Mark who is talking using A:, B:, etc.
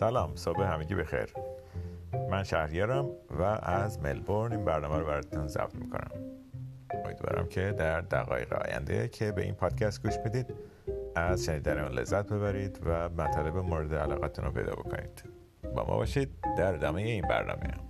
A: سلام صبح همگی بخیر. من شهریارم و از ملبورن این برنامه رو براتون ضبط می‌کنم. امیدوارم که در دقایق آینده که به این پادکست گوش بدید از شنیدن اون لذت ببرید و مطالب مورد علاقتون رو پیدا بکنید. با ما باشید در ادامه این برنامه.